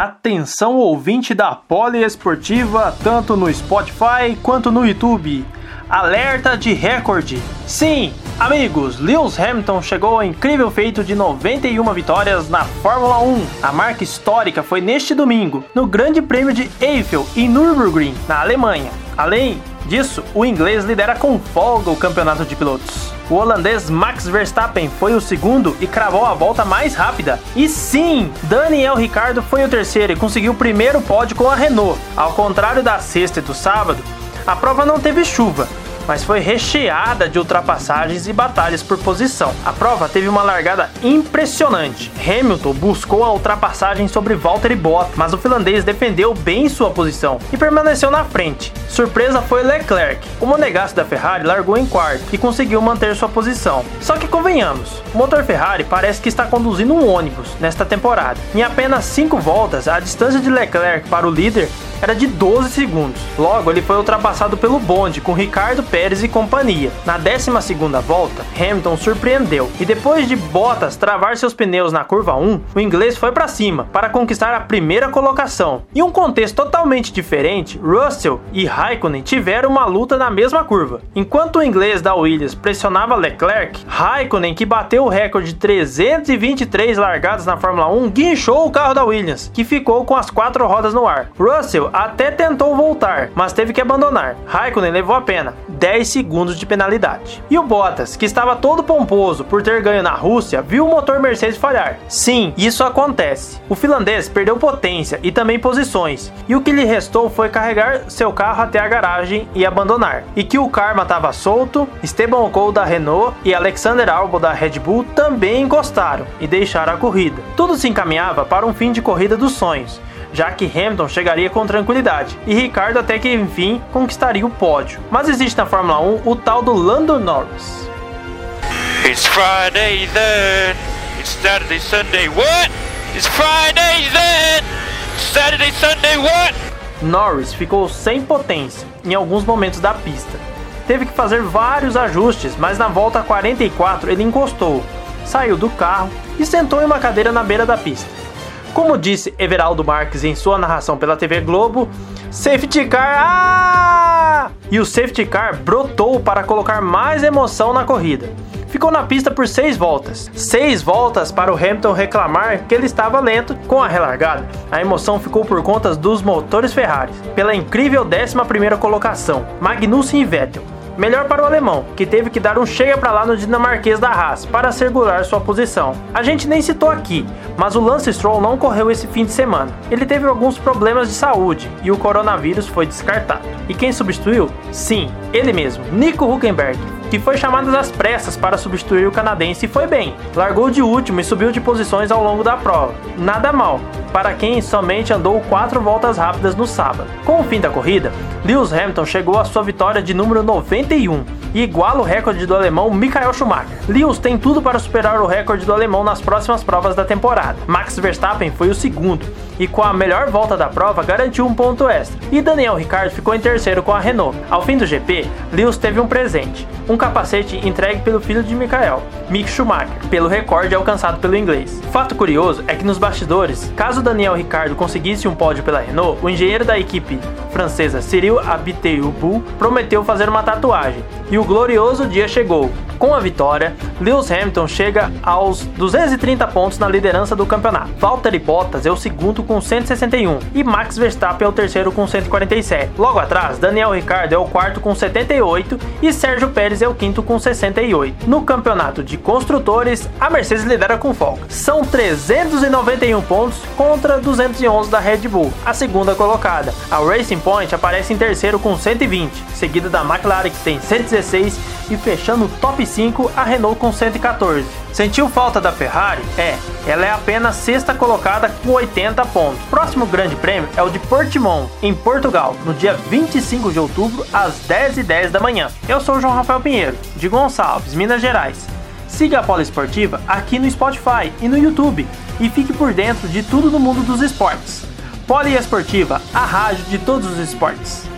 Atenção ouvinte da Poliesportiva, tanto no Spotify quanto no YouTube. Alerta de recorde. Sim, amigos, Lewis Hamilton chegou ao incrível feito de 91 vitórias na Fórmula 1. A marca histórica foi neste domingo, no Grande Prêmio de Eiffel em Nürburgring, na Alemanha. Além disso, o inglês lidera com folga o campeonato de pilotos. O holandês Max Verstappen foi o segundo e cravou a volta mais rápida. E sim, Daniel Ricciardo foi o terceiro e conseguiu o primeiro pódio com a Renault. Ao contrário da sexta e do sábado, a prova não teve chuva, mas foi recheada de ultrapassagens e batalhas por posição. A prova teve uma largada impressionante. Hamilton buscou a ultrapassagem sobre Valtteri Bottas, mas o finlandês defendeu bem sua posição e permaneceu na frente. Surpresa foi Leclerc. O monegasco da Ferrari largou em quarto e conseguiu manter sua posição. Só que convenhamos, o motor Ferrari parece que está conduzindo um ônibus nesta temporada. Em apenas 5 voltas, a distância de Leclerc para o líder era de 12 segundos. Logo, ele foi ultrapassado pelo bonde com Ricardo Pérez e companhia. Na 12 volta, Hamilton surpreendeu e depois de Bottas travar seus pneus na curva 1, o inglês foi para cima para conquistar a primeira colocação. Em um contexto totalmente diferente, Russell e Raikkonen tiveram uma luta na mesma curva. Enquanto o inglês da Williams pressionava Leclerc, Raikkonen, que bateu o recorde de 323 largadas na Fórmula 1, guinchou o carro da Williams, que ficou com as quatro rodas no ar. Russell até tentou voltar, mas teve que abandonar. Raikkonen levou a pena 10 segundos de penalidade. E o Bottas, que estava todo pomposo por ter ganho na Rússia, viu o motor Mercedes falhar. Sim, isso acontece. O finlandês perdeu potência e também posições, e o que lhe restou foi carregar seu carro até a garagem e abandonar. E que o karma estava solto, Esteban Ocon da Renault e Alexander Albon da Red Bull também encostaram e deixaram a corrida. Tudo se encaminhava para um fim de corrida dos sonhos já que Hamilton chegaria com tranquilidade e Ricardo até que enfim conquistaria o pódio. Mas existe na Fórmula 1 o tal do Lando Norris. It's Friday then. It's Saturday, Sunday. What? It's Friday then. Saturday, Sunday. What? Norris ficou sem potência em alguns momentos da pista. Teve que fazer vários ajustes, mas na volta 44 ele encostou, saiu do carro e sentou em uma cadeira na beira da pista. Como disse Everaldo Marques em sua narração pela TV Globo, safety car, ah! E o safety car brotou para colocar mais emoção na corrida. Ficou na pista por seis voltas. Seis voltas para o Hamilton reclamar que ele estava lento com a relargada. A emoção ficou por conta dos motores Ferrari, pela incrível 11 primeira colocação, Magnussen e Vettel. Melhor para o alemão, que teve que dar um chega para lá no dinamarquês da Haas para segurar sua posição. A gente nem citou aqui, mas o Lance Stroll não correu esse fim de semana. Ele teve alguns problemas de saúde e o coronavírus foi descartado. E quem substituiu? Sim, ele mesmo, Nico Huckenberg, que foi chamado às pressas para substituir o canadense e foi bem. Largou de último e subiu de posições ao longo da prova. Nada mal, para quem somente andou quatro voltas rápidas no sábado. Com o fim da corrida, Lewis Hamilton chegou à sua vitória de número 91 e iguala o recorde do alemão Michael Schumacher. Lewis tem tudo para superar o recorde do alemão nas próximas provas da temporada. Max Verstappen foi o segundo e com a melhor volta da prova garantiu um ponto extra. E Daniel Ricciardo ficou em terceiro com a Renault. Ao fim do GP, Lewis teve um presente, um capacete entregue pelo filho de Michael, Mick Schumacher, pelo recorde alcançado pelo inglês. Fato curioso é que nos bastidores, caso Daniel Ricciardo conseguisse um pódio pela Renault, o engenheiro da equipe francesa Cyril Abiteboul prometeu fazer uma tatuagem, e o glorioso dia chegou. Com a vitória, Lewis Hamilton chega aos 230 pontos na liderança do campeonato. Valtteri Bottas é o segundo com 161 e Max Verstappen é o terceiro com 147. Logo atrás, Daniel Ricciardo é o quarto com 78 e Sérgio Pérez é o quinto com 68. No campeonato de construtores, a Mercedes lidera com folga. São 391 pontos contra 211 da Red Bull, a segunda colocada. A Racing Point aparece em terceiro com 120, seguida da McLaren que tem 116 e fechando o top 5 a Renault com 114. Sentiu falta da Ferrari? É, ela é apenas sexta colocada com 80 pontos. Próximo grande prêmio é o de Portimão, em Portugal, no dia 25 de outubro, às 10h10 10 da manhã. Eu sou o João Rafael Pinheiro, de Gonçalves, Minas Gerais. Siga a Polo Esportiva aqui no Spotify e no YouTube e fique por dentro de tudo no mundo dos esportes. Poli Esportiva, a rádio de todos os esportes.